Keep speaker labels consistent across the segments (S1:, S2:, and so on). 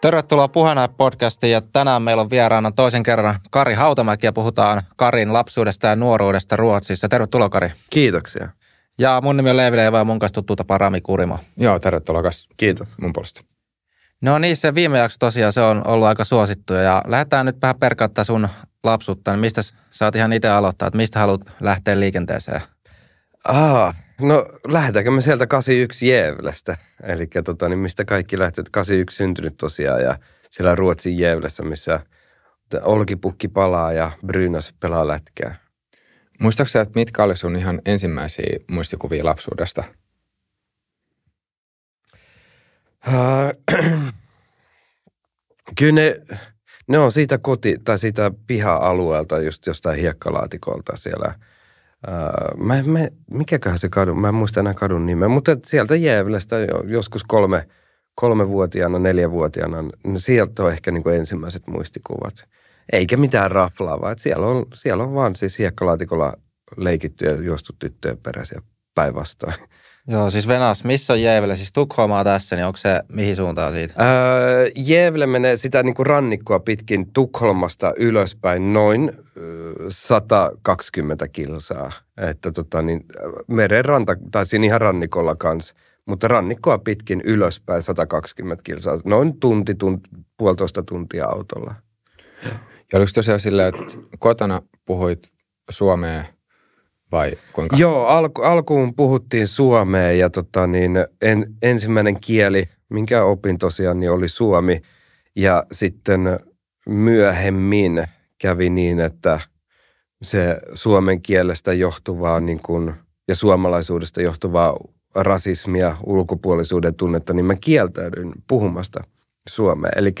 S1: Tervetuloa Puheena podcastiin ja tänään meillä on vieraana toisen kerran Kari Hautamäki ja puhutaan Karin lapsuudesta ja nuoruudesta Ruotsissa. Tervetuloa Kari.
S2: Kiitoksia.
S1: Ja mun nimi on Leevi Leivä ja mun kanssa tuttu tapa Rami Kurimo.
S3: Joo, tervetuloa kas
S2: Kiitos.
S3: mun puolesta.
S1: No niin, se viime jakso tosiaan se on ollut aika suosittu ja lähdetään nyt vähän perkauttaa sun lapsuutta. Niin mistä saat ihan itse aloittaa, että mistä haluat lähteä liikenteeseen?
S2: Aa, no lähdetäänkö me sieltä 81 Jäävlästä? Eli tota, niin mistä kaikki lähtee? 81 syntynyt tosiaan ja siellä Ruotsin Jäävlässä, missä olkipukki palaa ja Brynäs pelaa lätkää.
S3: Muistaaksä, että mitkä oli sun ihan ensimmäisiä muistikuvia lapsuudesta?
S2: Uh, kyllä ne, ne on siitä koti- tai siitä piha-alueelta, just jostain hiekkalaatikolta siellä. Mä, mä, mikäköhän se kadun, mä en muista enää kadun nimeä, mutta sieltä Jäävilästä joskus kolme, kolmevuotiaana, neljävuotiaana, niin sieltä on ehkä niin ensimmäiset muistikuvat. Eikä mitään raflaavaa, että siellä on, siellä on vaan siis hiekkalaatikolla leikitty ja juostu tyttöjen perässä päinvastoin.
S1: Joo, siis Venas, missä on Jäävelä? Siis Tukholmaa tässä, niin onko se mihin suuntaan siitä?
S2: Öö, Jäävelä menee sitä niin kuin rannikkoa pitkin Tukholmasta ylöspäin noin öö, 120 kilsaa. Että tota niin, meren ranta, tai siinä ihan rannikolla kanssa, mutta rannikkoa pitkin ylöspäin 120 kilsaa. Noin tunti, tunti puolitoista tuntia autolla.
S3: Ja oliko tosiaan silleen, että kotona puhuit suomea vai kuinka?
S2: Joo, alku, alkuun puhuttiin suomea ja tota niin, en, ensimmäinen kieli, minkä opin tosiaan, niin oli suomi. Ja sitten myöhemmin kävi niin, että se suomen kielestä johtuvaa niin kuin, ja suomalaisuudesta johtuvaa rasismia, ulkopuolisuuden tunnetta, niin mä kieltäydyin puhumasta suomea. Eli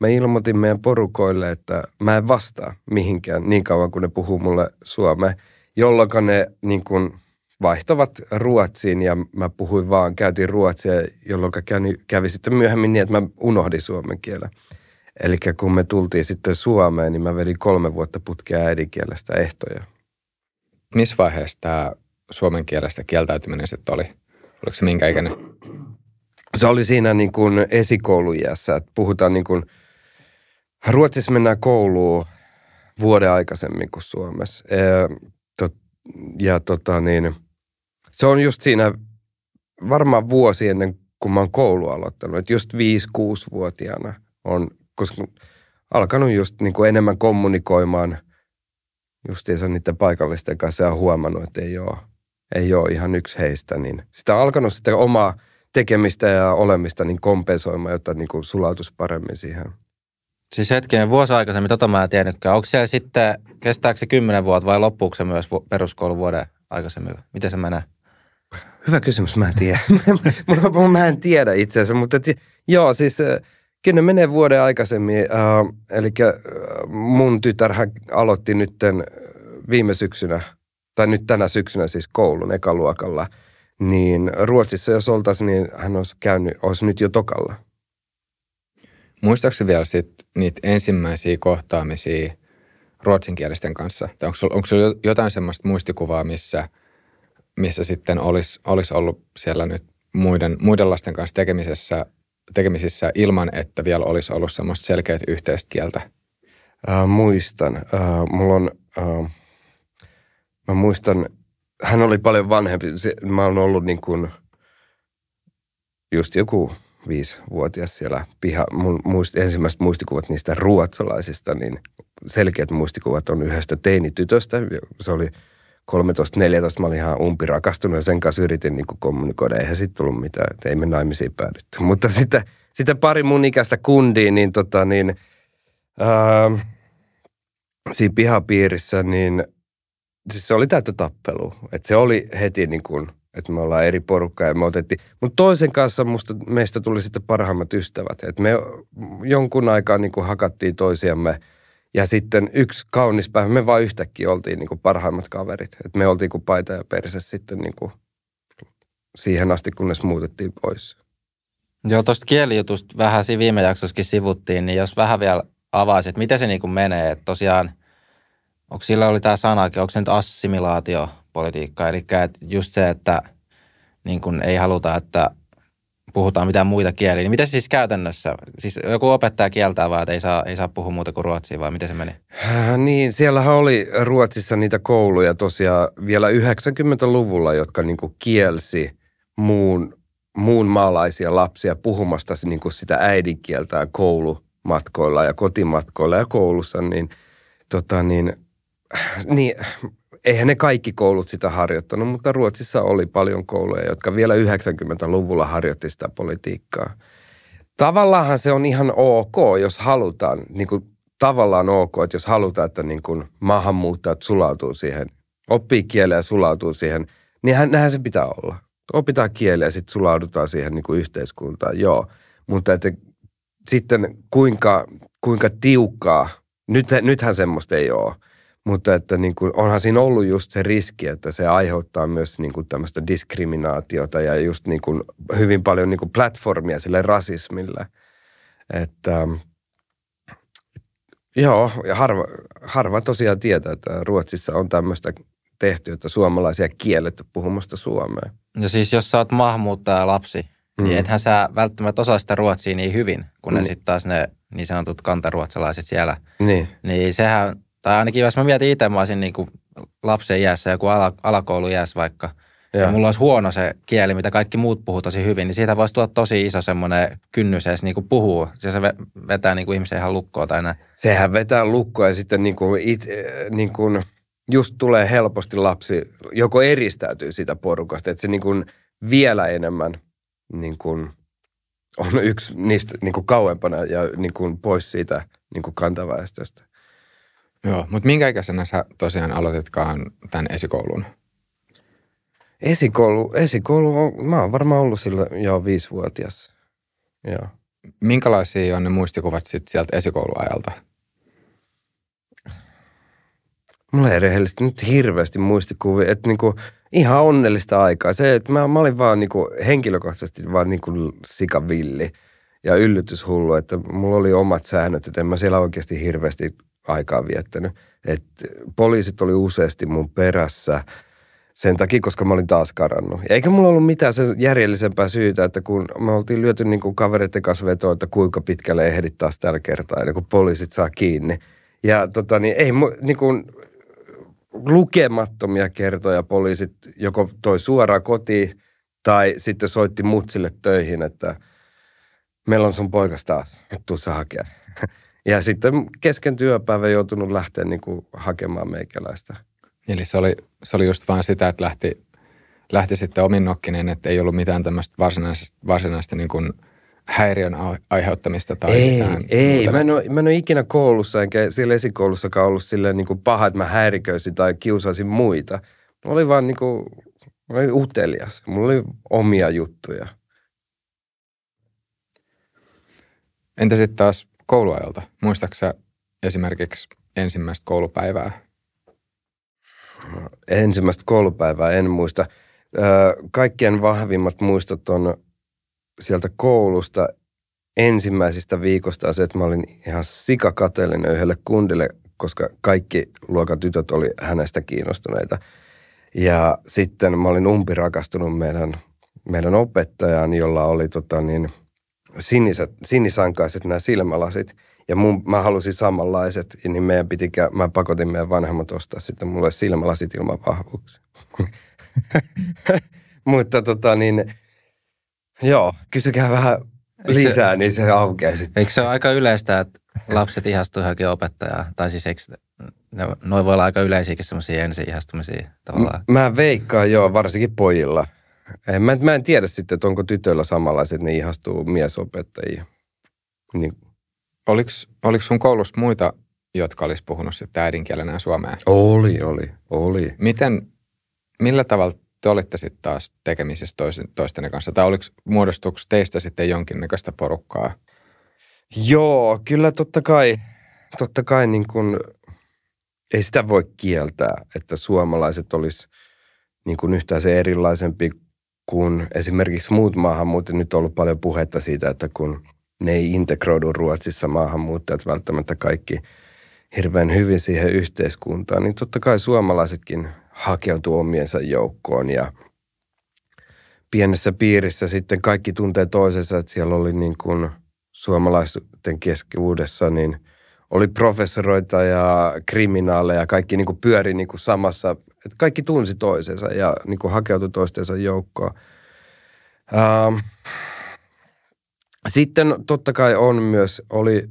S2: mä ilmoitin meidän porukoille, että mä en vastaa mihinkään niin kauan, kun ne puhuu mulle suomea jolloin ne niin kuin vaihtavat Ruotsiin ja mä puhuin vaan, käytiin ruotsia, jolloin kävi, kävi sitten myöhemmin niin, että mä unohdin suomen kielen. Eli kun me tultiin sitten Suomeen, niin mä vedin kolme vuotta putkea äidinkielestä ehtoja.
S3: Missä vaiheessa tämä suomen kielestä kieltäytyminen sitten oli? Oliko se minkä ikäinen?
S2: Se oli siinä niin kuin esikoulujässä, että puhutaan niin kuin, Ruotsissa mennään kouluun vuoden aikaisemmin kuin Suomessa ja tota niin, se on just siinä varmaan vuosi ennen kuin mä oon koulu aloittanut. Että just 5-6-vuotiaana on, koska alkanut just niin kuin enemmän kommunikoimaan justiinsa niiden paikallisten kanssa ja huomannut, että ei ole, ei ole ihan yksi heistä. Niin sitä on alkanut sitten omaa tekemistä ja olemista niin kompensoimaan, jotta niin kuin sulautus paremmin siihen
S1: Siis hetkinen, vuosi aikaisemmin, tota mä en tiennytkään. Onko se sitten, kestääkö se kymmenen vuotta vai loppuuko se myös peruskoulun vuoden aikaisemmin? Miten se menee?
S2: Hyvä kysymys, mä en tiedä. mä, en tiedä itse asiassa, mutta et, joo, siis kyllä ne menee vuoden aikaisemmin. Äh, eli mun tytärhän aloitti nytten viime syksynä, tai nyt tänä syksynä siis koulun ekaluokalla. Niin Ruotsissa jos oltaisiin, niin hän olisi käynyt, olisi nyt jo tokalla.
S3: Muistaakseni vielä sit niitä ensimmäisiä kohtaamisia ruotsinkielisten kanssa? Onko, onko sinulla jotain semmoista muistikuvaa, missä, missä sitten olisi, olisi ollut siellä nyt muiden, muiden lasten kanssa tekemisessä, tekemisissä ilman, että vielä olisi ollut semmoista selkeät yhteistä kieltä?
S2: Äh, muistan. Äh, mulla on, äh, mä muistan, hän oli paljon vanhempi. Mä oon ollut niin kuin just joku viisivuotias siellä piha, mun muist, ensimmäiset muistikuvat niistä ruotsalaisista, niin selkeät muistikuvat on yhdestä teinitytöstä. Se oli 13-14, mä olin ihan umpirakastunut ja sen kanssa yritin niin kommunikoida. Eihän sitten tullut mitään, että ei me naimisiin päädytty. Mutta sitten, sitten pari mun ikäistä kundia, niin, tota, niin ää, siinä pihapiirissä, niin siis se oli täyttä tappelu. Että se oli heti niin kuin – että me ollaan eri porukkaa ja me otettiin. Mutta toisen kanssa musta, meistä tuli sitten parhaimmat ystävät. Että me jonkun aikaa niin kuin hakattiin toisiamme ja sitten yksi kaunis päivä me vaan yhtäkkiä oltiin niin kuin parhaimmat kaverit. Että me oltiin kuin paita ja perse sitten niin kuin siihen asti, kunnes muutettiin pois.
S1: Joo, tuosta kielijutusta vähän siinä viime jaksossakin sivuttiin, niin jos vähän vielä avaisit, miten se niin kuin menee, että tosiaan, onko sillä oli tämä sanakin, onko se nyt assimilaatio politiikkaa. Eli just se, että niin kuin ei haluta, että puhutaan mitään muita kieliä. Niin miten se siis käytännössä? Siis joku opettaja kieltää vaan, että ei saa, ei saa puhua muuta kuin ruotsia, vai miten se meni?
S2: Äh, Niin, siellähän oli Ruotsissa niitä kouluja tosiaan vielä 90-luvulla, jotka niin kuin kielsi muun, muun maalaisia lapsia puhumasta niin kuin sitä äidinkieltään koulumatkoilla ja kotimatkoilla ja koulussa, niin, tota, niin, niin eihän ne kaikki koulut sitä harjoittanut, mutta Ruotsissa oli paljon kouluja, jotka vielä 90-luvulla harjoitti sitä politiikkaa. Tavallaanhan se on ihan ok, jos halutaan, niin kuin tavallaan ok, että jos halutaan, että niin kuin maahanmuuttajat sulautuu siihen, oppii kieleä ja sulautuu siihen, niin hän, näinhän se pitää olla. Opitaan kieliä ja sitten sulaudutaan siihen niin kuin yhteiskuntaan, joo. Mutta että sitten kuinka, kuinka tiukkaa, nyt, nythän semmoista ei ole. Mutta että niin kuin, onhan siinä ollut just se riski, että se aiheuttaa myös niin kuin tämmöistä diskriminaatiota ja just niin kuin hyvin paljon niin kuin platformia sille rasismille. Että joo, ja harva, harva tosiaan tietää, että Ruotsissa on tämmöistä tehty, että suomalaisia kielletty puhumasta suomea.
S1: Ja siis jos sä oot maahanmuuttaja lapsi, mm. niin ethän sä välttämättä osaa sitä ruotsia niin hyvin, kun ne
S2: Mm.
S1: sitten taas ne niin sanotut kantaruotsalaiset siellä.
S2: Niin,
S1: Niin sehän, tai ainakin jos mä mietin itse, mä olisin niin kuin lapsen iässä, joku ala, alakoulu iässä vaikka, ja.
S2: ja,
S1: mulla olisi huono se kieli, mitä kaikki muut puhuu tosi hyvin, niin siitä voisi tulla tosi iso semmoinen kynnys edes niin puhuu. Ja se ve- vetää niin kuin ihmisen ihan lukkoon tai näin.
S2: sehän vetää lukkoa ja sitten niin kuin it, niin kuin just tulee helposti lapsi, joko eristäytyy siitä porukasta, että se niin kuin vielä enemmän niin kuin on yksi niistä niin kuin kauempana ja niin kuin pois siitä niin kuin kantaväestöstä.
S3: Joo, mutta minkä ikäisenä sä tosiaan aloititkaan tämän esikoulun?
S2: Esikoulu, esikoulu on, mä oon varmaan ollut silloin jo viisivuotias. Joo.
S3: Minkälaisia on ne muistikuvat sit sieltä esikouluajalta?
S2: Mulla ei rehellisesti nyt hirveästi muistikuvia, että niinku ihan onnellista aikaa. Se, että mä, mä olin vaan niinku henkilökohtaisesti vaan niinku sikavilli ja yllytyshullu, että mulla oli omat säännöt, että en mä siellä oikeasti hirveästi aikaa viettänyt. Et poliisit oli useasti mun perässä sen takia, koska mä olin taas karannut. Eikä mulla ollut mitään sen järjellisempää syytä, että kun me oltiin lyöty niin kuin kavereiden kanssa vetoa, että kuinka pitkälle ehdit taas tällä kertaa, ennen kuin poliisit saa kiinni. Ja tota, niin ei niin kuin, lukemattomia kertoja poliisit joko toi suoraan kotiin tai sitten soitti mutsille töihin, että meillä on sun poikas taas, tuu hakea. Ja sitten kesken työpäivän joutunut lähteä niin kuin hakemaan meikäläistä.
S3: Eli se oli, se oli just vaan sitä, että lähti, lähti sitten omin nokkineen, että ei ollut mitään tämmöistä varsinaista, varsinaista niin kuin häiriön ai- aiheuttamista tai
S2: ei,
S3: mitään
S2: ei.
S3: muuta.
S2: Mä en, ole, mä en ole ikinä koulussa enkä siellä esikoulussakaan ollut silleen niin kuin paha, että mä häiriköisin tai kiusaisin muita. Mä olin vaan niin kuin, mä olin utelias. Mulla oli omia juttuja.
S3: Entä sitten taas kouluajalta? Muistaaksä sä esimerkiksi ensimmäistä koulupäivää?
S2: Ensimmäistä koulupäivää en muista. Ö, kaikkien vahvimmat muistot on sieltä koulusta ensimmäisistä viikosta se, että mä olin ihan sikakatellinen yhdelle kundille, koska kaikki luokan tytöt oli hänestä kiinnostuneita. Ja sitten mä olin umpirakastunut meidän, meidän opettajaan, jolla oli tota niin, siniset, sinisankaiset nämä silmälasit. Ja mun, mä halusin samanlaiset, niin meidän piti, kä- mä pakotin meidän vanhemmat ostaa sitten mulle silmälasit ilman vahvuuksia. Mutta tota niin, joo, kysykää vähän
S1: Eikö se-
S2: lisää, niin se aukeaa sitten.
S1: Eikö se ole aika yleistä, että lapset ihastuu johonkin opettajaan? Tai siis eikö ne, noin voi olla aika yleisiäkin semmoisia ensi-ihastumisia tavallaan?
S2: M- Mä veikkaan joo, varsinkin pojilla. En, mä, mä en tiedä sitten, että onko tytöillä samanlaiset, ne ihastuu miesopettajiin. Niin,
S3: Oliko, oliko sun koulussa muita, jotka olisi puhunut sitten äidinkielenä suomea?
S2: oli, oli, oli.
S3: Miten, millä tavalla te olitte sitten taas tekemisissä toisen, toistenne kanssa? Tai oliko, muodostuiko teistä sitten jonkinnäköistä porukkaa?
S2: Joo, kyllä totta kai, totta kai niin kuin, ei sitä voi kieltää, että suomalaiset olisi niin kuin yhtään se erilaisempi kuin esimerkiksi muut maahanmuuttajat. Nyt on ollut paljon puhetta siitä, että kun ne ei integroidu Ruotsissa maahanmuuttajat välttämättä kaikki hirveän hyvin siihen yhteiskuntaan, niin totta kai suomalaisetkin hakeutuu omiensa joukkoon ja pienessä piirissä sitten kaikki tuntee toisensa, että siellä oli niin kuin suomalaisten keskuudessa, niin oli professoroita ja kriminaaleja, kaikki niin kuin pyöri niin kuin samassa, että kaikki tunsi toisensa ja niin kuin hakeutui toistensa joukkoon. Ähm, sitten totta kai on myös, oli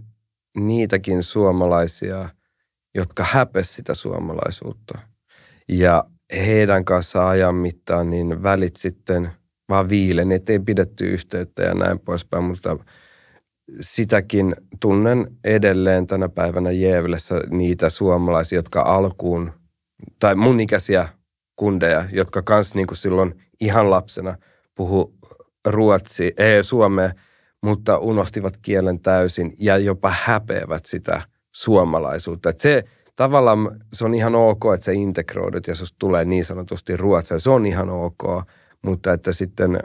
S2: niitäkin suomalaisia, jotka häpes sitä suomalaisuutta. Ja heidän kanssa ajan mittaan niin välit sitten vaan viilen, ettei pidetty yhteyttä ja näin poispäin, mutta sitäkin tunnen edelleen tänä päivänä Jeevlessä niitä suomalaisia, jotka alkuun, tai mun ikäisiä kundeja, jotka kans niin kuin silloin ihan lapsena puhu ruotsi, ei suomea, mutta unohtivat kielen täysin ja jopa häpeävät sitä suomalaisuutta. Et se tavallaan se on ihan ok, että se integroidut ja susta tulee niin sanotusti ruotsia. Se on ihan ok, mutta että sitten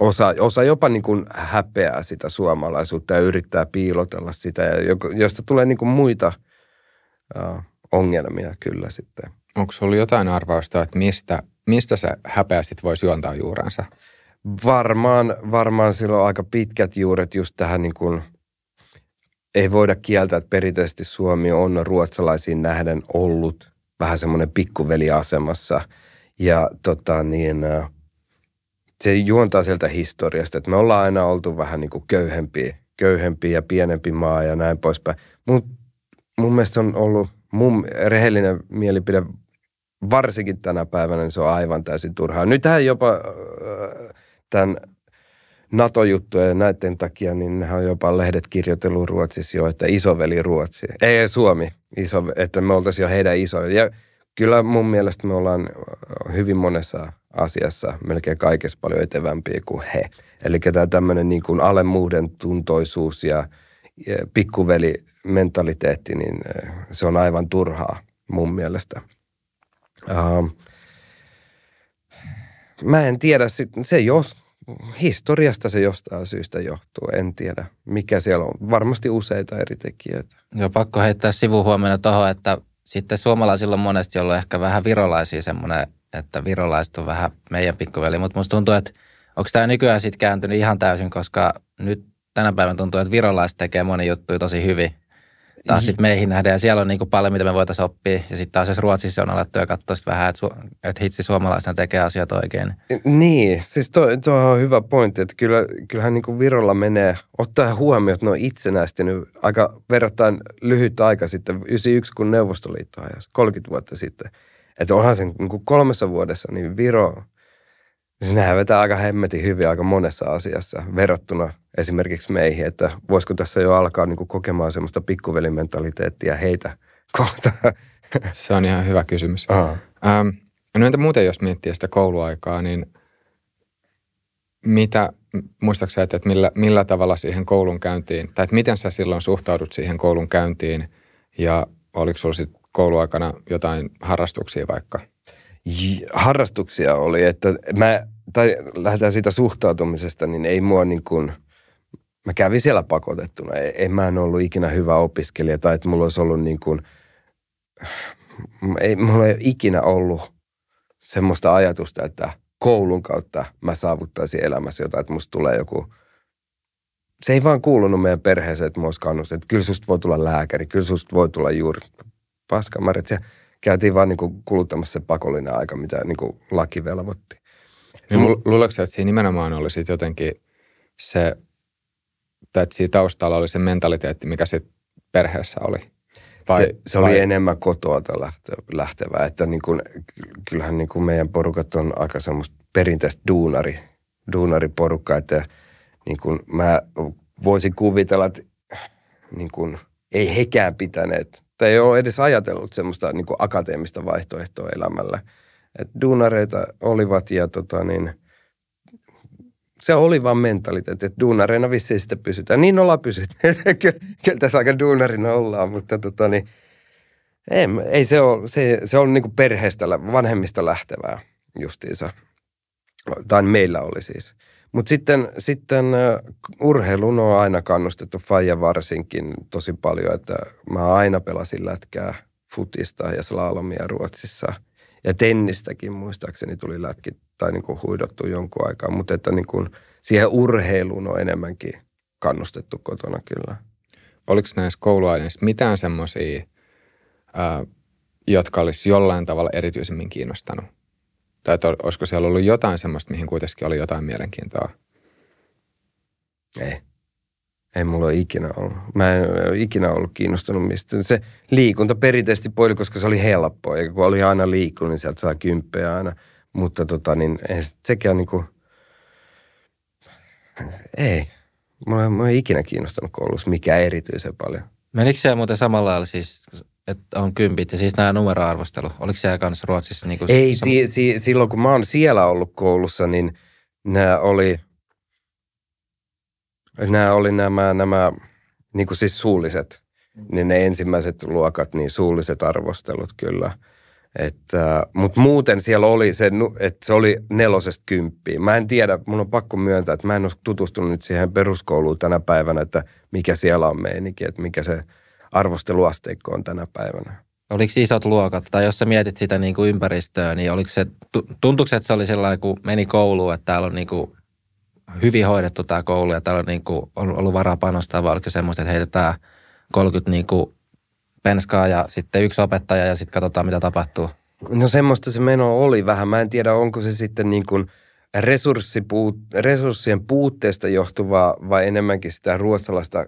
S2: osa, osa jopa niin kuin häpeää sitä suomalaisuutta ja yrittää piilotella sitä, ja josta tulee niin kuin muita uh, ongelmia kyllä sitten.
S3: Onko sulla jotain arvausta, että mistä, mistä se häpeä sitten voisi juontaa juurensa?
S2: Varmaan, varmaan silloin aika pitkät juuret just tähän niin kuin, ei voida kieltää, että perinteisesti Suomi on ruotsalaisiin nähden ollut vähän semmoinen pikkuveliasemassa. Ja tota niin, se juontaa sieltä historiasta, että me ollaan aina oltu vähän niin kuin köyhempi, köyhempi ja pienempi maa ja näin poispäin. Mutta mun mielestä on ollut mun rehellinen mielipide, varsinkin tänä päivänä, niin se on aivan täysin turhaa. Nythän jopa äh, tämän NATO-juttuja ja näiden takia, niin nehän on jopa lehdet kirjoitellut Ruotsissa jo, että isoveli Ruotsi. Ei Suomi, iso, että me oltaisiin jo heidän isoja. Ja kyllä mun mielestä me ollaan hyvin monessa asiassa melkein kaikessa paljon etevämpiä kuin he. Eli tämä tämmöinen niin kuin alemmuuden tuntoisuus ja, pikkuveli mentaliteetti, niin se on aivan turhaa mun mielestä. Uh, mä en tiedä, se jos, historiasta se jostain syystä johtuu, en tiedä mikä siellä on. Varmasti useita eri tekijöitä.
S1: Joo, pakko heittää sivuhuomiona tuohon, että sitten suomalaisilla on monesti ollut ehkä vähän virolaisia semmoinen, että virolaiset on vähän meidän pikkuveli, mutta musta tuntuu, että onko tämä nykyään sitten kääntynyt ihan täysin, koska nyt tänä päivänä tuntuu, että virolaiset tekee moni juttuja tosi hyvin taas sitten meihin nähdään. Ja siellä on niin kuin paljon, mitä me voitaisiin oppia. Ja sitten taas jos Ruotsissa on alettu ja katsoa vähän, että, su- että hitsi suomalaisena tekee asiat oikein.
S2: Niin, siis tuo, tuo on hyvä pointti, että kyllä, kyllähän niin kuin Virolla menee, ottaa huomioon, että ne on itsenäistynyt aika verrattain lyhyt aika sitten, 91 kun Neuvostoliitto ajasi, 30 vuotta sitten. Että onhan sen niin kuin kolmessa vuodessa, niin Viro Siis nehän vetää aika hemmetin hyvin aika monessa asiassa verrattuna esimerkiksi meihin, että voisiko tässä jo alkaa niin kuin kokemaan semmoista pikkuvelimentaliteettia heitä kohtaan.
S3: Se on ihan hyvä kysymys. Ähm, no entä muuten, jos miettii sitä kouluaikaa, niin mitä, muistaakseni, että millä, millä tavalla siihen koulun käyntiin, tai että miten sä silloin suhtaudut siihen koulun käyntiin, ja oliko sulla sitten kouluaikana jotain harrastuksia vaikka?
S2: harrastuksia oli, että mä, tai lähdetään siitä suhtautumisesta, niin ei mua niin kuin, mä kävin siellä pakotettuna. En mä en ollut ikinä hyvä opiskelija tai että mulla olisi ollut niin kuin, ei, mulla ei ikinä ollut semmoista ajatusta, että koulun kautta mä saavuttaisin elämässä jotain, että musta tulee joku, se ei vaan kuulunut meidän perheeseen, että mä olisi kannustettu. Kyllä susta voi tulla lääkäri, kyllä susta voi tulla juuri paskamarit. Se, käytiin vaan niin kuluttamassa se pakollinen aika, mitä niin kuin laki velvoitti.
S3: Niin mm. luuletko että siinä nimenomaan oli sitten jotenkin se, tai että siinä taustalla oli se mentaliteetti, mikä sitten perheessä oli?
S2: Vai, se, se vai? oli enemmän kotoa lähtevää, että niin kuin, kyllähän niin kuin meidän porukat on aika semmoista perinteistä duunari, duunariporukka, että niin kuin mä voisin kuvitella, että niin kuin, ei hekään pitäneet tai ei ole edes ajatellut semmoista niin kuin akateemista vaihtoehtoa elämällä. Et duunareita olivat ja tota niin, se oli vaan mentaliteetti, että duunareina vissiin sitten pysytään. Niin ollaan pysytty. Kyllä tässä aika duunarina ollaan, mutta tota niin, ei, ei se ole, se, se on niin kuin perheestä, vanhemmista lähtevää justiinsa. Tai meillä oli siis. Mutta sitten, sitten urheilun on aina kannustettu, Faija varsinkin tosi paljon, että mä aina pelasin lätkää futista ja slalomia Ruotsissa. Ja tennistäkin muistaakseni tuli lätki, tai niin kuin huidottu jonkun aikaa, mutta että niin kuin siihen urheiluun on enemmänkin kannustettu kotona kyllä.
S3: Oliko näissä kouluaineissa mitään semmoisia, jotka olisi jollain tavalla erityisemmin kiinnostanut? Tai että olisiko siellä ollut jotain semmoista, mihin kuitenkin oli jotain mielenkiintoa?
S2: Ei. Ei mulla ole ikinä ollut. Mä en ole ikinä ollut kiinnostunut mistä. Se liikunta perinteisesti poili, koska se oli helppoa. Ja kun oli aina liikkunut, niin sieltä saa kymppejä aina. Mutta tota, niin ei sekään niin kuin... Ei. Mulla, mulla ei ikinä kiinnostanut koulussa mikä erityisen paljon.
S1: Menikö se muuten samalla lailla siis, että on kympit ja siis nämä numeroarvostelu? Oliko se kanssa Ruotsissa? Niin kuin
S2: ei, sam- si- si- silloin kun mä oon siellä ollut koulussa, niin nämä oli – Nämä oli nämä, nämä niin kuin siis suulliset, niin ne ensimmäiset luokat, niin suulliset arvostelut kyllä. Että, mutta muuten siellä oli se, että se oli nelosesta kymppiä. Mä en tiedä, mun on pakko myöntää, että mä en ole tutustunut nyt siihen peruskouluun tänä päivänä, että mikä siellä on meininki, että mikä se arvosteluasteikko on tänä päivänä.
S1: Oliko isot luokat, tai jos sä mietit sitä niin kuin ympäristöä, niin oliko se, tuntuuko että se oli sellainen, kun meni kouluun, että täällä on niin kuin hyvin hoidettu tämä koulu ja täällä on niin kuin ollut varaa panostaa, vai oliko semmoista, että heitetään 30 niin kuin penskaa ja sitten yksi opettaja ja sitten katsotaan, mitä tapahtuu?
S2: No semmoista se meno oli vähän. Mä en tiedä, onko se sitten niin kuin resurssipuut, resurssien puutteesta johtuvaa vai enemmänkin sitä ruotsalaista äh,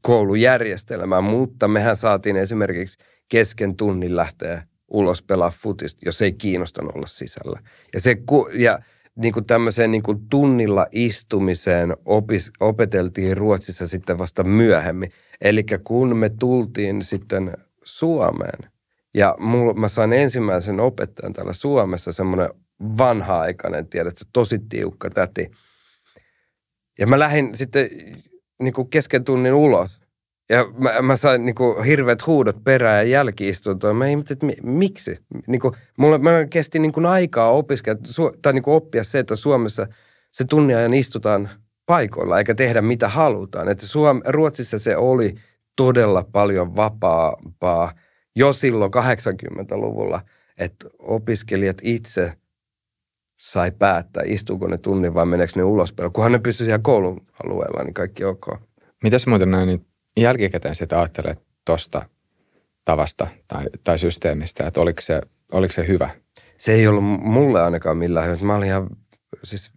S2: koulujärjestelmää, mutta mehän saatiin esimerkiksi kesken tunnin lähteä ulos pelaa futista, jos ei kiinnostanut olla sisällä. Ja, se, ja niin kuin tämmöiseen niin kuin tunnilla istumiseen opis, opeteltiin Ruotsissa sitten vasta myöhemmin. Eli kun me tultiin sitten Suomeen ja mulla, mä sain ensimmäisen opettajan täällä Suomessa, semmoinen vanha-aikainen, tiedätkö, tosi tiukka täti. Ja mä lähdin sitten niin kuin kesken tunnin ulos ja mä, mä sain niinku hirveät huudot perään ja jälkiistuntoa. Mä ihmettelin, että miksi? Niinku, mulla, mä kesti niinku aikaa opiskella tai niinku oppia se, että Suomessa se tunnin ajan istutaan paikoilla eikä tehdä mitä halutaan. Että Suom- Ruotsissa se oli todella paljon vapaampaa jo silloin 80-luvulla, että opiskelijat itse sai päättää, istuuko ne tunnin vai meneekö ne ulos. Kunhan ne pystyisivät siellä koulun alueella, niin kaikki ok.
S3: Mitäs muuten näin, niin jälkikäteen sitä ajattelee tuosta tavasta tai, tai systeemistä, että oliko se, oliko se hyvä?
S2: Se ei ollut mulle ainakaan millään hyvä. Mä olin ihan siis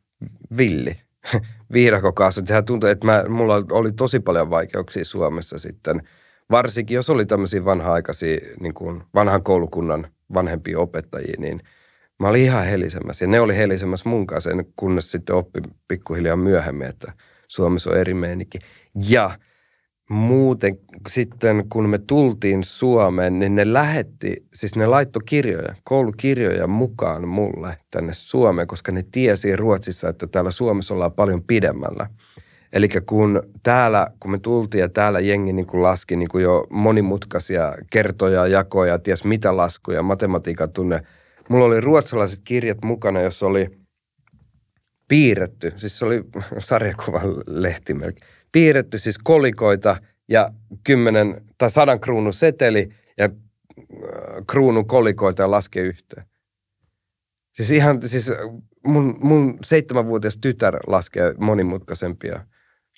S2: villi viidakokaasu. Sehän tuntui, että mä, mulla oli tosi paljon vaikeuksia Suomessa sitten. Varsinkin jos oli tämmöisiä vanha-aikaisia, niin kuin vanhan koulukunnan vanhempia opettajia, niin mä olin ihan helisemässä. Ja ne oli helisemässä mun kanssa, kunnes sitten oppi pikkuhiljaa myöhemmin, että Suomessa on eri meininki. Ja – muuten sitten, kun me tultiin Suomeen, niin ne lähetti, siis ne laitto kirjoja, koulukirjoja mukaan mulle tänne Suomeen, koska ne tiesi Ruotsissa, että täällä Suomessa ollaan paljon pidemmällä. Eli kun täällä, kun me tultiin ja täällä jengi niin kuin laski niin kuin jo monimutkaisia kertoja, jakoja, ties mitä laskuja, matematiikan tunne. Mulla oli ruotsalaiset kirjat mukana, jossa oli piirretty, siis se oli sarjakuvan lehti melkein piirretty siis kolikoita ja kymmenen tai sadan kruunun seteli ja äh, kruunun kolikoita ja laske yhteen. Siis ihan, siis mun, mun seitsemänvuotias tytär laskee monimutkaisempia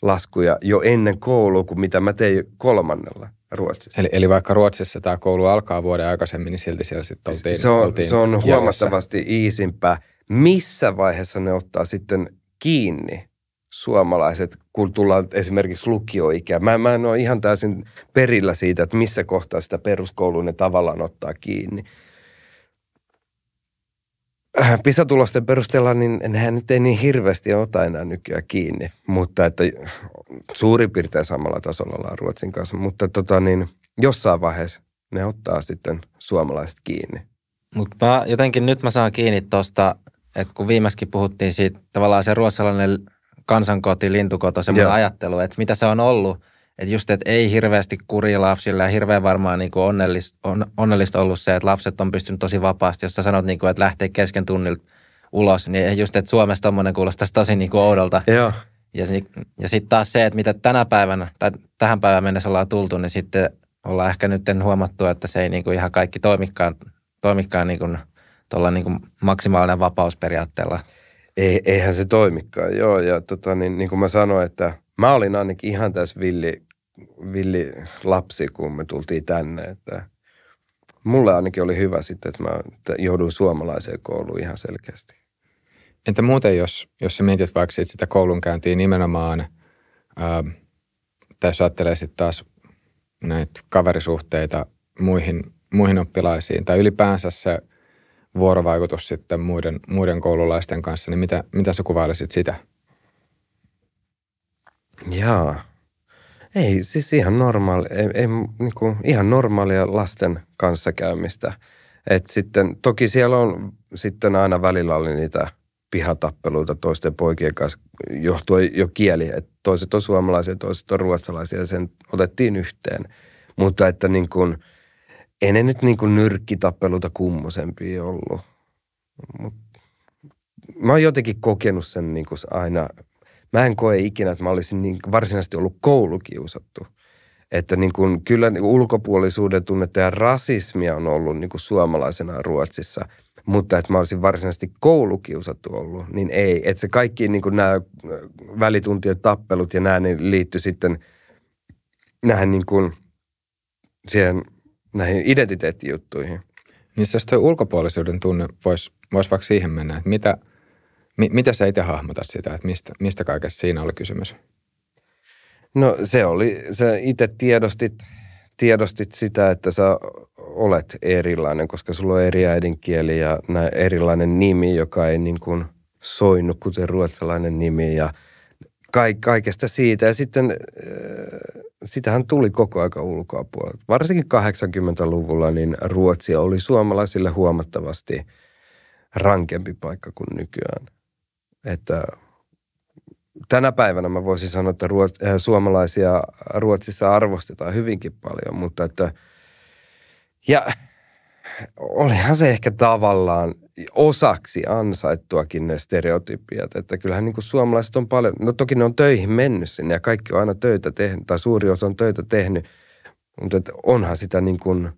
S2: laskuja jo ennen koulua kuin mitä mä tein kolmannella Ruotsissa.
S3: Eli, eli vaikka Ruotsissa tämä koulu alkaa vuoden aikaisemmin, niin silti siellä sitten oltiin
S2: Se on, oltiin se on huomattavasti iisimpää. Missä vaiheessa ne ottaa sitten kiinni suomalaiset, kun tullaan esimerkiksi lukioikään. Mä, mä en ole ihan täysin perillä siitä, että missä kohtaa sitä peruskoulua ne tavallaan ottaa kiinni. Äh, PISA-tulosten perusteella, niin nehän nyt ei niin hirveästi ota enää nykyään kiinni, mutta että suurin piirtein samalla tasolla ollaan Ruotsin kanssa, mutta tota niin, jossain vaiheessa ne ottaa sitten suomalaiset kiinni.
S1: Mutta jotenkin nyt mä saan kiinni tuosta, että kun viimeiskin puhuttiin siitä tavallaan se ruotsalainen kansankoti, lintukoto, semmoinen ajattelu, että mitä se on ollut. Että just, että ei hirveästi kuri lapsille ja hirveän varmaan niin onnellista, on, onnellista ollut se, että lapset on pystynyt tosi vapaasti. Jos sä sanot, niin kuin, että lähtee kesken tunnilta ulos, niin just, että Suomessa tommoinen kuulostaisi tosi niin kuin oudolta.
S2: Joo.
S1: Ja, ja sitten taas se, että mitä tänä päivänä tai tähän päivään mennessä ollaan tultu, niin sitten ollaan ehkä nyt huomattu, että se ei niin kuin ihan kaikki toimikaan, toimikaan niin kuin tuolla niin kuin maksimaalinen vapausperiaatteella.
S2: Ei, eihän se toimikaan, joo. Ja tota, niin, niin kuin mä sanoin, että mä olin ainakin ihan tässä villi, villi lapsi, kun me tultiin tänne. Että mulle ainakin oli hyvä sitten, että mä jouduin suomalaiseen kouluun ihan selkeästi.
S3: Entä muuten, jos, jos sä mietit vaikka sitä koulunkäyntiä nimenomaan, ää, tai jos ajattelee sitten taas näitä kaverisuhteita muihin, muihin oppilaisiin, tai ylipäänsä se vuorovaikutus sitten muiden, muiden koululaisten kanssa, niin mitä, mitä sä kuvailisit sitä?
S2: Jaa. Ei, siis ihan normaali, ei, ei, niin kuin, ihan normaalia lasten kanssakäymistä. Et sitten, toki siellä on sitten aina välillä oli niitä pihatappeluita toisten poikien kanssa, johtuen jo kieli, että toiset on suomalaisia, toiset on ruotsalaisia ja sen otettiin yhteen. Mutta että niin kuin, ei ne nyt niin kuin nyrkkitappeluita kummosempia ollut. Mut, mä oon jotenkin kokenut sen niin kuin aina – mä en koe ikinä, että mä olisin niin varsinaisesti ollut koulukiusattu. Että niin kuin, kyllä niin kuin ulkopuolisuuden tunnetta ja rasismia on ollut niin kuin suomalaisena Ruotsissa, mutta että mä olisin varsinaisesti koulukiusattu ollut, niin ei. Että se kaikki niin kuin nämä välituntien tappelut ja nämä niin liittyi sitten näihin, niin kuin, siihen, näihin identiteettijuttuihin.
S3: Niin jos tuo ulkopuolisuuden tunne voisi vois vaikka siihen mennä, että mitä – M- mitä sä itse hahmotat sitä, että mistä, mistä kaikessa siinä oli kysymys?
S2: No se oli, sä itse tiedostit, tiedostit sitä, että sä olet erilainen, koska sulla on eri äidinkieli ja erilainen nimi, joka ei niin kuin soinnu, kuten ruotsalainen nimi ja kaikesta siitä. Ja sitten äh, sitähän tuli koko aika ulkoa puolelta. Varsinkin 80-luvulla niin Ruotsia oli suomalaisille huomattavasti rankempi paikka kuin nykyään. Että tänä päivänä mä voisin sanoa, että ruot, äh, suomalaisia Ruotsissa arvostetaan hyvinkin paljon, mutta että ja olihan se ehkä tavallaan osaksi ansaittuakin ne stereotypiat, että kyllähän niin kuin suomalaiset on paljon, no toki ne on töihin mennyt sinne ja kaikki on aina töitä tehnyt, tai suuri osa on töitä tehnyt, mutta että onhan sitä niin kuin –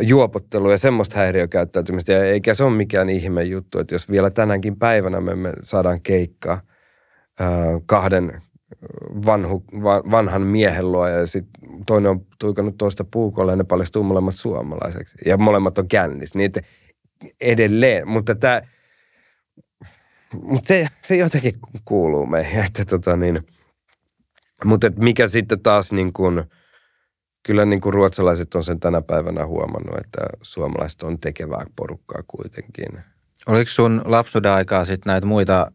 S2: juopottelua ja semmoista häiriökäyttäytymistä. Ja eikä se ole mikään ihme juttu, että jos vielä tänäkin päivänä me, me saadaan keikka kahden vanhu, vanhan miehen luo ja sitten toinen on tuikannut toista puukolla ja ne paljastuu molemmat suomalaiseksi. Ja molemmat on kännissä. Niin edelleen, mutta tämä, mutta se, se jotenkin kuuluu meihin, että tota niin, mutta mikä sitten taas niin kuin – kyllä niin kuin ruotsalaiset on sen tänä päivänä huomannut, että suomalaiset on tekevää porukkaa kuitenkin.
S1: Oliko sun lapsuuden aikaa sitten näitä muita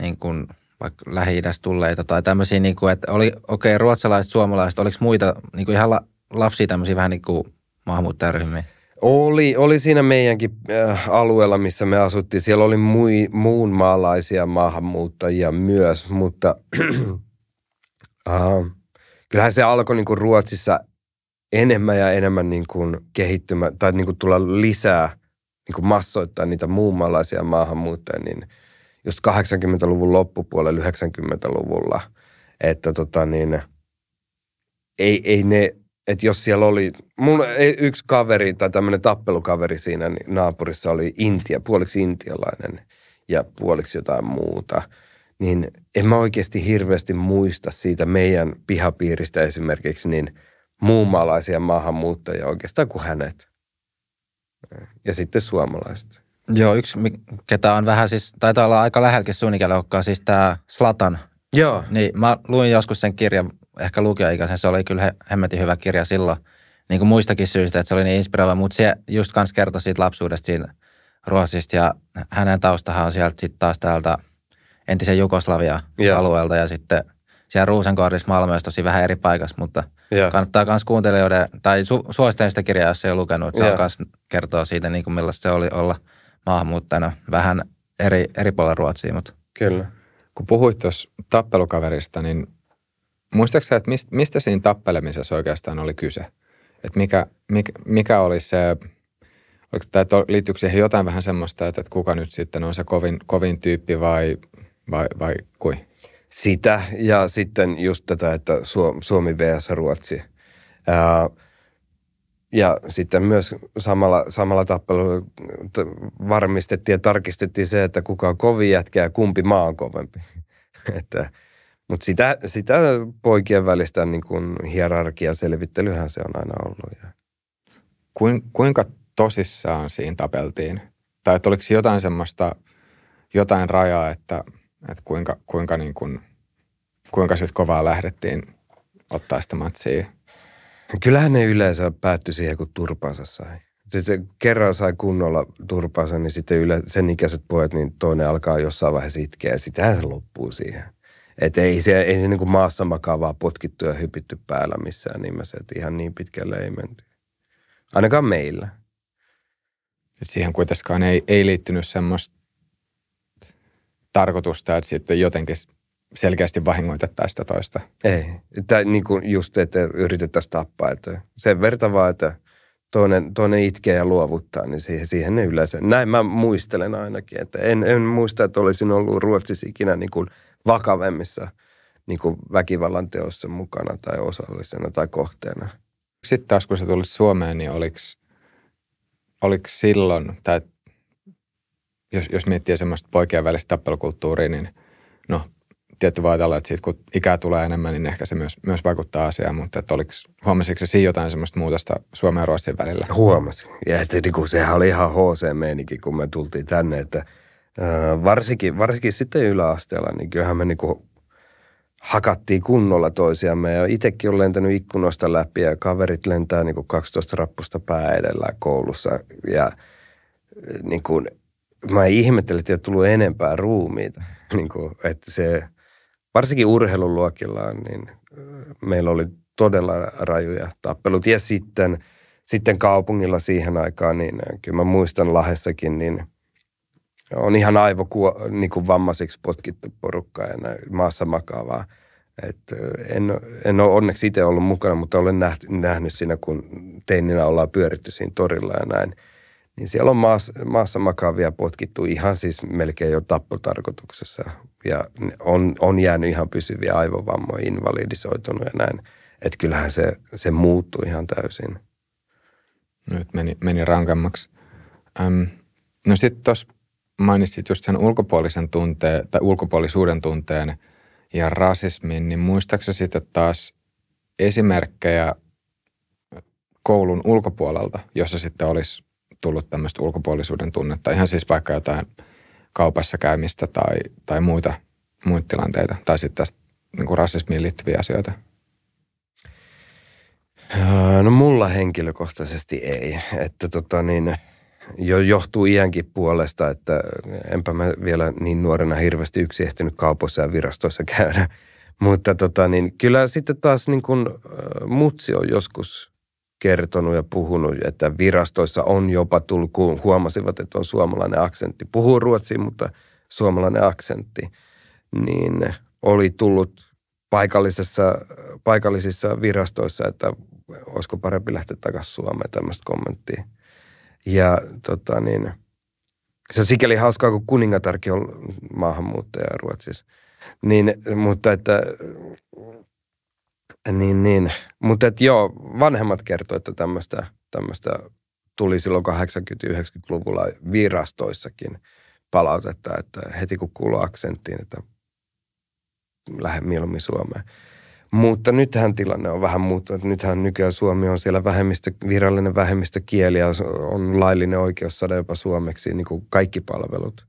S1: niin kuin vaikka lähi tulleita tai tämmöisiä, niin kuin, että oli, okei, okay, ruotsalaiset, suomalaiset, oliko muita niin kuin ihan la, lapsia tämmöisiä vähän niin kuin maahanmuuttajaryhmiä?
S2: Oli, oli siinä meidänkin äh, alueella, missä me asuttiin. Siellä oli mui, muun maalaisia maahanmuuttajia myös, mutta äh, kyllähän se alkoi niin kuin Ruotsissa enemmän ja enemmän niin kuin kehittymä tai niin kuin tulla lisää niin kuin massoittaa niitä muunmaalaisia maahanmuuttajia, niin just 80-luvun loppupuolella 90-luvulla, että tota niin, ei, ei ne, että jos siellä oli, mun yksi kaveri tai tämmöinen tappelukaveri siinä niin naapurissa oli Intia, puoliksi intialainen ja puoliksi jotain muuta, niin en mä oikeasti hirveästi muista siitä meidän pihapiiristä esimerkiksi, niin – muunmaalaisia maahanmuuttajia oikeastaan kuin hänet. Ja sitten suomalaiset.
S1: Joo, yksi, ketä on vähän siis, taitaa olla aika lähelläkin sun siis tämä Slatan.
S2: Joo.
S1: Niin mä luin joskus sen kirjan, ehkä lukioikäisen, se oli kyllä hemmetin hyvä kirja silloin. Niin kuin muistakin syistä, että se oli niin inspiroiva, mutta se just kanssa kertoi siitä lapsuudesta siinä Ruotsista ja hänen taustahan on sieltä sitten taas täältä entisen Jugoslavia-alueelta ja sitten siellä Ruusenkohdissa Malmössä tosi vähän eri paikassa, mutta – ja. Kannattaa myös kuuntelijoiden, tai su, suosittelen sitä kirjaa, jos ei ole lukenut, että se on myös kertoa siitä, niin kuin millaista se oli olla maahanmuuttajana vähän eri, eri puolella Ruotsia. Mutta.
S2: Kyllä.
S3: Kun puhuit tuossa tappelukaverista, niin muistaaksä, että mistä, mistä siinä tappelemisessa oikeastaan oli kyse? Että mikä, mikä, mikä oli se, oliko, tai liittyykö siihen jotain vähän semmoista, että, että kuka nyt sitten on se kovin, kovin tyyppi vai, vai, vai kui?
S2: sitä ja sitten just tätä, että Suomi vs. Ruotsi. Ää, ja sitten myös samalla, samalla tappelulla varmistettiin ja tarkistettiin se, että kuka on kovin jätkä ja kumpi maa on kovempi. että, mutta sitä, sitä poikien välistä niin kuin hierarkiaselvittelyhän se on aina ollut. Ja.
S3: Kuinka tosissaan siinä tapeltiin? Tai että oliko jotain semmoista, jotain rajaa, että, että kuinka, kuinka, niin kuin, kuinka sitten kovaa lähdettiin ottaa sitä matsia?
S2: Kyllähän ne yleensä päättyi siihen, kun turpansa sai. Sitten kerran sai kunnolla turpansa, niin sitten yle, sen ikäiset pojat, niin toinen alkaa jossain vaiheessa itkeä ja sittenhän se loppuu siihen. Että ei se, ei se niin kuin maassa makaavaa potkittu ja hypitty päällä missään nimessä, että ihan niin pitkälle ei menty. Ainakaan meillä.
S3: Et siihen kuitenkaan ei, ei liittynyt semmoista tarkoitusta, että sitten jotenkin selkeästi vahingoitettaisiin sitä toista.
S2: Ei. Tämä niin kuin just, että yritettäisiin tappaa. Että sen verta vaan, että toinen, toinen itkee ja luovuttaa, niin siihen, siihen ne yleensä. Näin mä muistelen ainakin. Että en, en muista, että olisin ollut Ruotsissa ikinä niin kuin vakavemmissa niin kuin väkivallan teossa mukana tai osallisena tai kohteena.
S3: Sitten taas kun sä tulit Suomeen, niin oliko, oliko silloin, tai jos, jos miettii semmoista poikien välistä tappelukulttuuria, niin no tietty voi ajatella, että siitä, kun ikää tulee enemmän, niin ehkä se myös, myös vaikuttaa asiaan, mutta että oliko, huomasitko se siinä jotain semmoista muutosta Suomen ja Ruotsin välillä?
S2: Huomasin. Ja että niin kuin, sehän oli ihan HC-meininki, kun me tultiin tänne, että äh, varsinkin, varsinkin sitten yläasteella, niin kyllähän me niin kuin hakattiin kunnolla toisiamme ja itsekin olen lentänyt ikkunoista läpi ja kaverit lentää niin kuin 12 rappusta pää edellä koulussa ja niin kuin, mä ihmettelin, että ei ole tullut enempää ruumiita. niin kuin, että se, varsinkin urheiluluokilla, niin meillä oli todella rajuja tappelut. Ja sitten, sitten kaupungilla siihen aikaan, niin kyllä mä muistan Lahessakin, niin on ihan aivokuo, niin kuin vammaisiksi potkittu porukka ja maassa makaavaa. Et en, en ole onneksi itse ollut mukana, mutta olen nähty, nähnyt siinä, kun teininä ollaan pyöritty siinä torilla ja näin – niin siellä on maassa, maassa makavia potkittu ihan siis melkein jo tappotarkoituksessa. Ja on, on jäänyt ihan pysyviä aivovammoja, invalidisoitunut ja näin. Että kyllähän se, se muuttui ihan täysin.
S3: Nyt meni, meni rankemmaksi. Öm, no sitten tuossa mainitsit just sen ulkopuolisen tunteen tai ulkopuolisuuden tunteen ja rasismin, niin muistaakseni sitten taas esimerkkejä koulun ulkopuolelta, jossa sitten olisi tullut tämmöistä ulkopuolisuuden tunnetta. Ihan siis vaikka jotain kaupassa käymistä tai, tai muita, muita tilanteita. Tai sitten tästä niin kuin rasismiin liittyviä asioita.
S2: No mulla henkilökohtaisesti ei. Että tota niin, jo johtuu iänkin puolesta, että enpä mä vielä niin nuorena hirveästi yksi ehtinyt kaupoissa ja virastoissa käydä. Mutta tota niin, kyllä sitten taas niin kuin, mutsi on joskus kertonut ja puhunut, että virastoissa on jopa tullut, kun huomasivat, että on suomalainen aksentti. Puhuu ruotsia, mutta suomalainen aksentti. Niin oli tullut paikallisessa, paikallisissa virastoissa, että olisiko parempi lähteä takaisin Suomeen, tämmöistä kommenttia. Ja tota niin, se on sikäli hauskaa, kun kuningatarkin on maahanmuuttaja Ruotsissa. Niin, mutta että niin, niin. Mutta et joo, vanhemmat kertoivat, että tämmöistä, tämmöistä tuli silloin 80-90-luvulla virastoissakin palautetta, että heti kun kuuluu aksenttiin, että lähde mieluummin Suomeen. Mutta nythän tilanne on vähän muuttunut. Nythän nykyään Suomi on siellä vähemmistö, virallinen vähemmistökieli ja on laillinen oikeus saada jopa suomeksi niin kuin kaikki palvelut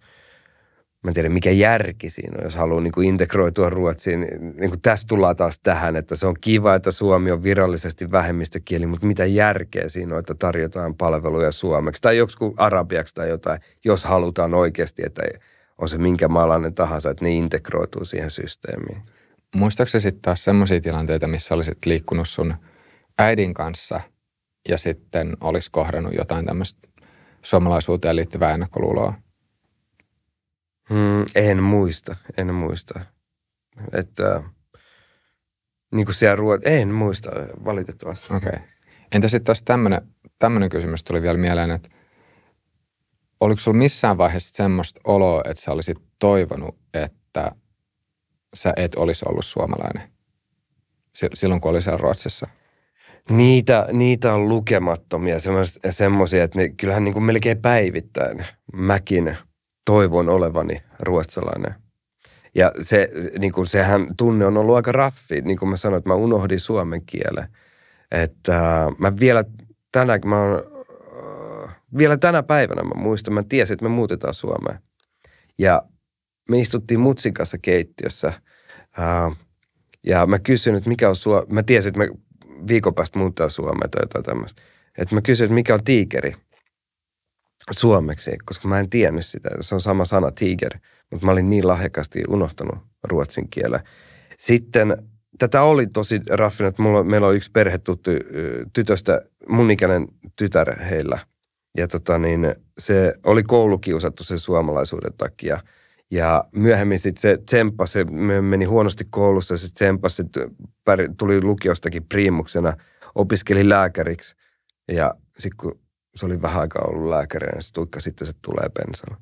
S2: mä en tiedä mikä järki siinä on, jos haluaa niin kuin integroitua Ruotsiin. Niin kuin tässä tullaan taas tähän, että se on kiva, että Suomi on virallisesti vähemmistökieli, mutta mitä järkeä siinä on, että tarjotaan palveluja suomeksi tai joku arabiaksi tai jotain, jos halutaan oikeasti, että on se minkä maalainen tahansa, että ne integroituu siihen systeemiin.
S3: Muistaakseni sitten taas semmoisia tilanteita, missä olisit liikkunut sun äidin kanssa ja sitten olisi kohdannut jotain tämmöistä suomalaisuuteen liittyvää ennakkoluuloa?
S2: Mm, en muista, en muista. Että niin kuin siellä ruot... En muista valitettavasti.
S3: Okei. Okay. Entä sitten taas tämmöinen, kysymys tuli vielä mieleen, että oliko sinulla missään vaiheessa semmoista oloa, että sä olisit toivonut, että sä et olisi ollut suomalainen silloin, kun oli siellä Ruotsissa?
S2: Niitä, niitä on lukemattomia, semmoisia, että ne, kyllähän niin kuin melkein päivittäin mäkin toivon olevani ruotsalainen. Ja se, niin kuin, sehän tunne on ollut aika raffi, niin kuin mä sanoin, että mä unohdin suomen kielen. Että äh, mä vielä tänä, mä oon, äh, vielä tänä päivänä mä muistan, mä tiesin, että me muutetaan Suomeen. Ja me istuttiin mutsin kanssa keittiössä äh, ja mä kysyin, että mikä on Suomi. Mä tiesin, että me viikon päästä muuttaa Suomeen tai jotain tämmöistä. Että mä kysyin, että mikä on tiikeri suomeksi, koska mä en tiennyt sitä. Se on sama sana, tiger, mutta mä olin niin lahjakasti unohtanut ruotsin kielen. Sitten tätä oli tosi raffina, että mulla, meillä on yksi perhe tuttu tytöstä, mun ikäinen tytär heillä. Ja tota niin, se oli koulukiusattu sen suomalaisuuden takia. Ja myöhemmin sitten se tsemppasi, se meni huonosti koulussa, se tsemppasi, tuli lukiostakin priimuksena, opiskeli lääkäriksi. Ja sitten kun se oli vähän aikaa ollut lääkäri, niin se tuikka sitten se tulee pensalla.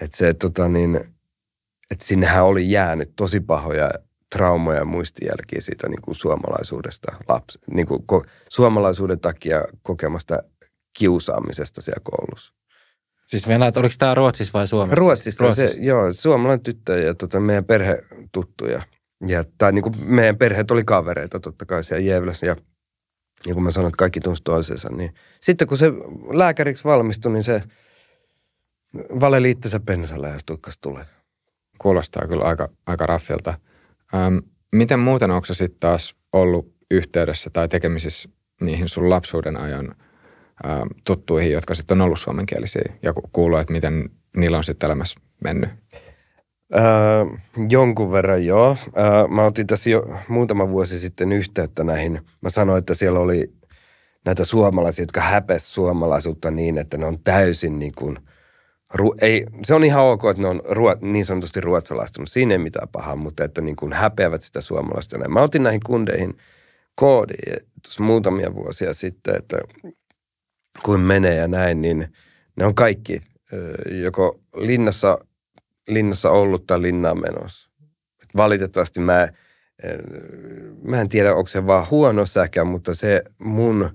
S2: Että se tota niin, että sinnehän oli jäänyt tosi pahoja traumoja ja muistijälkiä siitä niin kuin suomalaisuudesta, lapsi, niin kuin ko, suomalaisuuden takia kokemasta kiusaamisesta siellä koulussa.
S1: Siis Venäjä, oliko tämä Ruotsissa vai Suomessa?
S2: Ruotsissa, Ruotsissa. Se, joo, suomalainen tyttö ja tota, meidän perhe tuttuja. Ja, tai niin kuin meidän perheet oli kavereita totta kai siellä Jäävlässä ja, ja kun mä sanoin, että kaikki tunsi toisensa, niin sitten kun se lääkäriksi valmistui, niin se valeli itsensä pensalle ja tukkas tulee.
S3: Kuulostaa kyllä aika, aika raffilta. Ähm, miten muuten onko sitten taas ollut yhteydessä tai tekemisissä niihin sun lapsuuden ajan ähm, tuttuihin, jotka sitten on ollut suomenkielisiä ja kuuluu, että miten niillä on sitten elämässä mennyt?
S2: Öö, jonkun verran joo. Öö, mä otin tässä jo muutama vuosi sitten yhteyttä näihin. Mä sanoin, että siellä oli näitä suomalaisia, jotka häpes suomalaisuutta niin, että ne on täysin niin kuin – Ru- ei, se on ihan ok, että ne on ruo- niin sanotusti ruotsalaistunut. Siinä ei mitään pahaa, mutta että niin kuin häpeävät sitä suomalaista. Mä otin näihin kundeihin koodiin muutamia vuosia sitten, että kun menee ja näin, niin ne on kaikki joko linnassa, linnassa ollut tai linnaan menossa. Et valitettavasti mä, mä en tiedä, onko se vaan huono säkä, mutta se mun –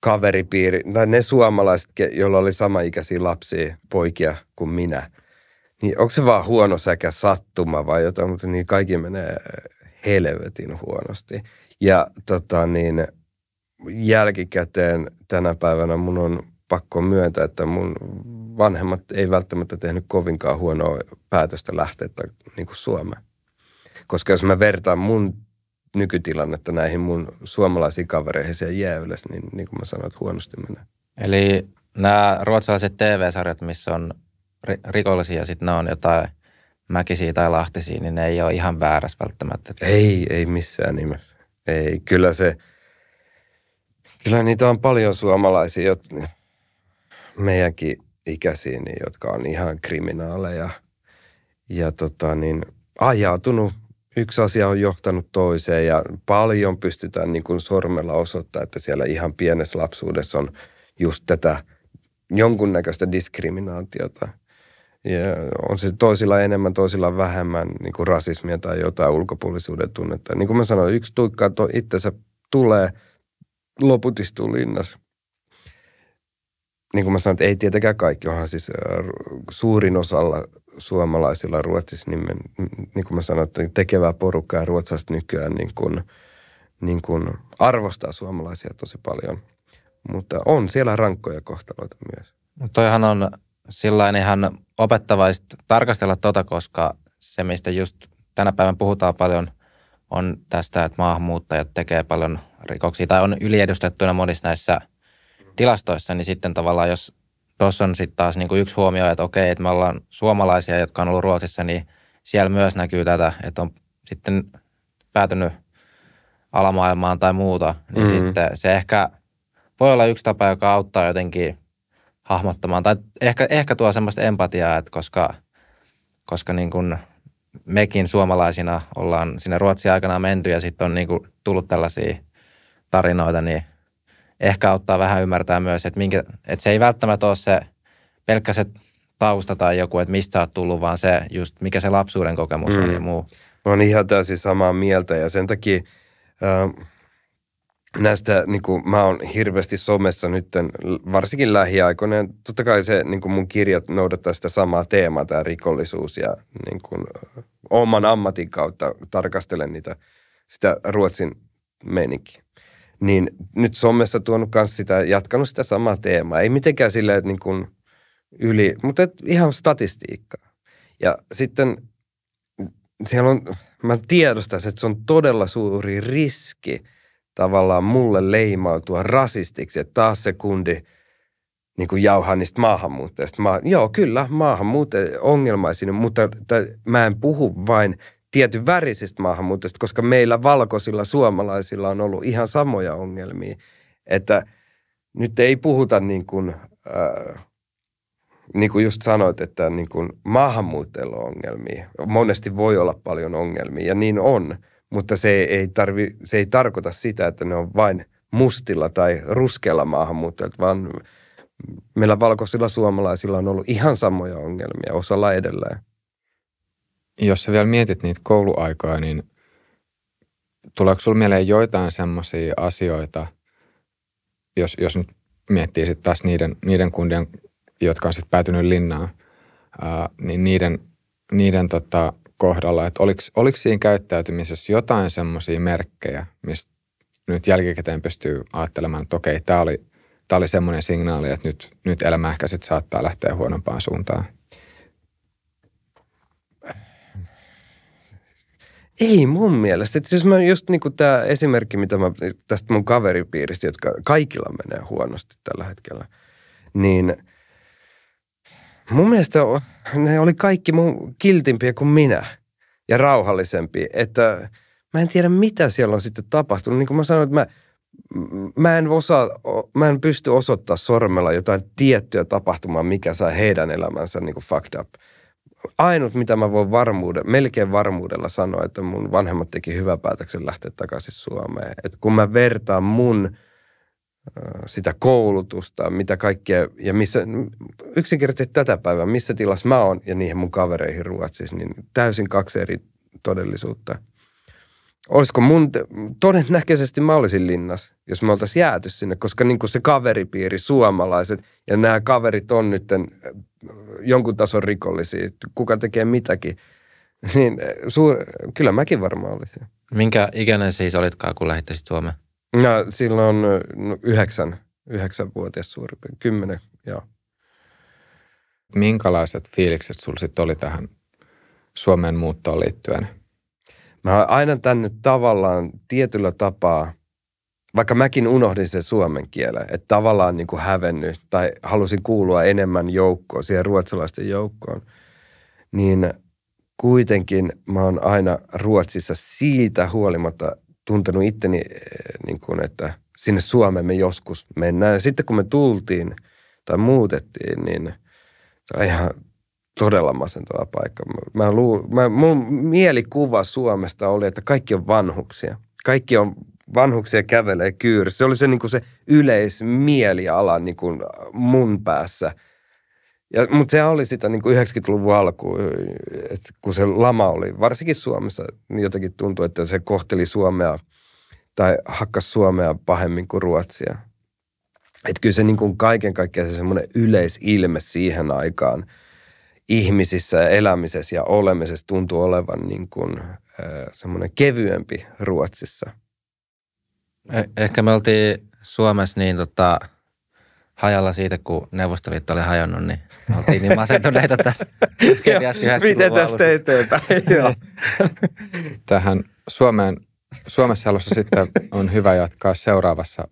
S2: kaveripiiri, tai ne suomalaiset, joilla oli samaikäisiä lapsia, poikia kuin minä, niin onko se vaan huono säkä sattuma vai jotain, mutta niin kaikki menee helvetin huonosti. Ja tota niin, jälkikäteen tänä päivänä mun on pakko myöntää, että mun vanhemmat ei välttämättä tehnyt kovinkaan huonoa päätöstä lähteä niin kuin Suomeen. Koska jos mä vertaan mun nykytilannetta näihin mun suomalaisiin kavereihin siellä Jääylässä, niin, niin kuin mä sanoin, että huonosti menee.
S1: Eli nämä ruotsalaiset TV-sarjat, missä on rikollisia, sitten ne on jotain mäkisiä tai lahtisia, niin ne ei ole ihan väärässä välttämättä.
S2: Ei, ei missään nimessä. Ei, kyllä se, kyllä niitä on paljon suomalaisia, jotka, meidänkin ikäisiä, niin, jotka on ihan kriminaaleja ja tota, niin, ajautunut yksi asia on johtanut toiseen ja paljon pystytään niin kuin sormella osoittaa, että siellä ihan pienessä lapsuudessa on just tätä jonkunnäköistä diskriminaatiota. Ja on se toisilla enemmän, toisilla vähemmän niin kuin rasismia tai jotain ulkopuolisuuden tunnetta. Niin kuin mä sanoin, yksi tuikkaa to, itsensä tulee, loput istuu linnassa. Niin kuin mä sanoin, että ei tietenkään kaikki, onhan siis äh, suurin osalla suomalaisilla Ruotsissa, niin, me, niin kuin mä sanoin, että tekevää porukkaa ruotsalaiset nykyään niin kuin, niin kuin arvostaa suomalaisia tosi paljon. Mutta on siellä rankkoja kohtaloita myös.
S1: No toihan on sillä ihan opettavaista tarkastella tota, koska se, mistä just tänä päivänä puhutaan paljon, on tästä, että maahanmuuttajat tekee paljon rikoksia tai on yliedustettuina monissa näissä tilastoissa, niin sitten tavallaan jos tuossa on sitten taas niin kuin yksi huomio, että okei, että me ollaan suomalaisia, jotka on ollut Ruotsissa, niin siellä myös näkyy tätä, että on sitten päätynyt alamaailmaan tai muuta, niin mm-hmm. sitten se ehkä voi olla yksi tapa, joka auttaa jotenkin hahmottamaan, tai ehkä, ehkä tuo semmoista empatiaa, että koska, koska niin kuin mekin suomalaisina ollaan sinne Ruotsin aikana menty ja sitten on niin kuin tullut tällaisia tarinoita, niin ehkä auttaa vähän ymmärtää myös, että, minkä, että se ei välttämättä ole se pelkkä se tausta tai joku, että mistä sä oot tullut, vaan se just mikä se lapsuuden kokemus mm. on ja muu.
S2: Mä oon ihan täysin samaa mieltä ja sen takia äh, näistä, niin kuin, mä oon hirveästi somessa nyt, varsinkin lähiaikoina. Totta kai se, niin kuin mun kirjat noudattaa sitä samaa teemaa, tämä rikollisuus ja niin kuin, oman ammatin kautta tarkastelen niitä, sitä Ruotsin meininkiä. Niin nyt somessa tuonut myös sitä, jatkanut sitä samaa teemaa. Ei mitenkään silleen, että niin kuin yli, mutta et ihan statistiikkaa. Ja sitten siellä on, mä tiedostan, että se on todella suuri riski – tavallaan mulle leimautua rasistiksi, että taas se kundi niin kuin jauhaa niistä maahanmuuttajista. Mä, joo, kyllä, maahanmuuttajia ongelmaisia, mutta t- mä en puhu vain tietyn värisistä maahanmuuttajista, koska meillä valkoisilla suomalaisilla on ollut ihan samoja ongelmia. Että nyt ei puhuta niin kuin, äh, niin kuin just sanoit, että niin kuin maahanmuuttajilla on ongelmia. Monesti voi olla paljon ongelmia ja niin on – mutta se ei, tarvi, se ei tarkoita sitä, että ne on vain mustilla tai ruskealla maahanmuuttajat, vaan meillä valkoisilla suomalaisilla on ollut ihan samoja ongelmia, osalla edelleen.
S3: Jos sä vielä mietit niitä kouluaikaa, niin tuleeko sulla mieleen joitain semmoisia asioita, jos, jos nyt miettii sitten taas niiden, niiden kundien, jotka on sitten päätynyt linnaan, ää, niin niiden, niiden tota, kohdalla, että oliko, oliko siinä käyttäytymisessä jotain semmoisia merkkejä, mistä nyt jälkikäteen pystyy ajattelemaan, että okei, tämä oli, tämä oli semmoinen signaali, että nyt, nyt elämä ehkä sitten saattaa lähteä huonompaan suuntaan?
S2: Ei mun mielestä. Että jos mä just niin tämä esimerkki, mitä mä tästä mun kaveripiiristä, jotka kaikilla menee huonosti tällä hetkellä, niin – Mun mielestä ne oli kaikki mun kiltimpiä kuin minä ja rauhallisempi, että mä en tiedä mitä siellä on sitten tapahtunut. Niin kuin mä sanoin, että mä, mä en, osaa, mä en pysty osoittamaan sormella jotain tiettyä tapahtumaa, mikä sai heidän elämänsä niin kuin fucked up. Ainut, mitä mä voin varmuudella, melkein varmuudella sanoa, että mun vanhemmat teki hyvän päätöksen lähteä takaisin Suomeen. että kun mä vertaan mun sitä koulutusta, mitä kaikkea, ja missä, yksinkertaisesti tätä päivää, missä tilassa mä oon ja niihin mun kavereihin Ruotsissa, niin täysin kaksi eri todellisuutta. Olisiko mun, todennäköisesti mä olisin linnas, jos me oltaisiin jääty sinne, koska niin kuin se kaveripiiri, suomalaiset, ja nämä kaverit on nyt jonkun tason rikollisia, kuka tekee mitäkin, niin suur, kyllä mäkin varmaan olisin.
S1: Minkä ikäinen siis olitkaan, kun lähtisit Suomeen?
S2: No, silloin no, yhdeksän, yhdeksänvuotias suurin kymmenen, joo.
S3: Minkälaiset fiilikset sulla sitten oli tähän Suomen muuttoon liittyen?
S2: Mä oon aina tänne tavallaan tietyllä tapaa, vaikka mäkin unohdin sen suomen kielen, että tavallaan niin kuin hävennyt tai halusin kuulua enemmän joukkoon, siihen ruotsalaisten joukkoon, niin kuitenkin mä oon aina Ruotsissa siitä huolimatta tuntenut itteni, eh, niin kuin, että sinne Suomeen me joskus mennään. Ja sitten kun me tultiin tai muutettiin, niin se on ihan todella masentava paikka. Mä luul, mä, mun mielikuva Suomesta oli, että kaikki on vanhuksia. Kaikki on vanhuksia kävelee kyyrissä. Se oli se, niin kuin se yleismieliala niin kuin mun päässä – ja, mutta se oli sitä niin kuin 90-luvun alku, että kun se lama oli, varsinkin Suomessa, niin jotenkin tuntui, että se kohteli Suomea tai hakkas Suomea pahemmin kuin Ruotsia. Että kyllä se niin kuin kaiken kaikkiaan se semmoinen yleisilme siihen aikaan ihmisissä ja elämisessä ja olemisessa tuntuu olevan niin kuin, semmoinen kevyempi Ruotsissa.
S1: Eh- ehkä me oltiin Suomessa niin tota, hajalla siitä, kun Neuvostoliitto oli hajonnut, niin oltiin niin masentuneita tässä
S2: Miten tästä eteenpäin?
S3: Tähän Suomeen, Suomessa alussa sitten on hyvä jatkaa seuraavassa,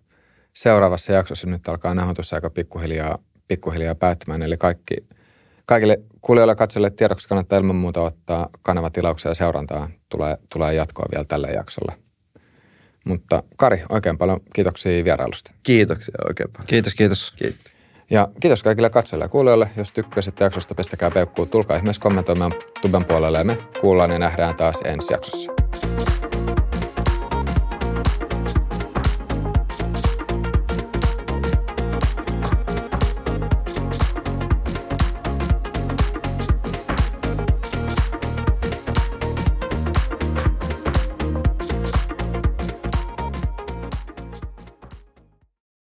S3: seuraavassa jaksossa. Nyt alkaa nauhoitus aika pikkuhiljaa, pikkuhiljaa päättymään. Eli kaikki, kaikille kuulijoille ja katsojille tiedoksi kannattaa ilman muuta ottaa kanavatilauksia ja seurantaa. Tulee, tulee jatkoa vielä tälle jaksolle. Mutta Kari, oikein paljon kiitoksia vierailusta.
S2: Kiitoksia oikein paljon.
S1: Kiitos, kiitos.
S2: Kiitos.
S3: Ja kiitos kaikille katsojille ja kuulijoille. Jos tykkäsitte jaksosta, pistäkää peukkuun. Tulkaa ihmeessä kommentoimaan tuben puolelle ja me kuullaan ja nähdään taas ensi jaksossa.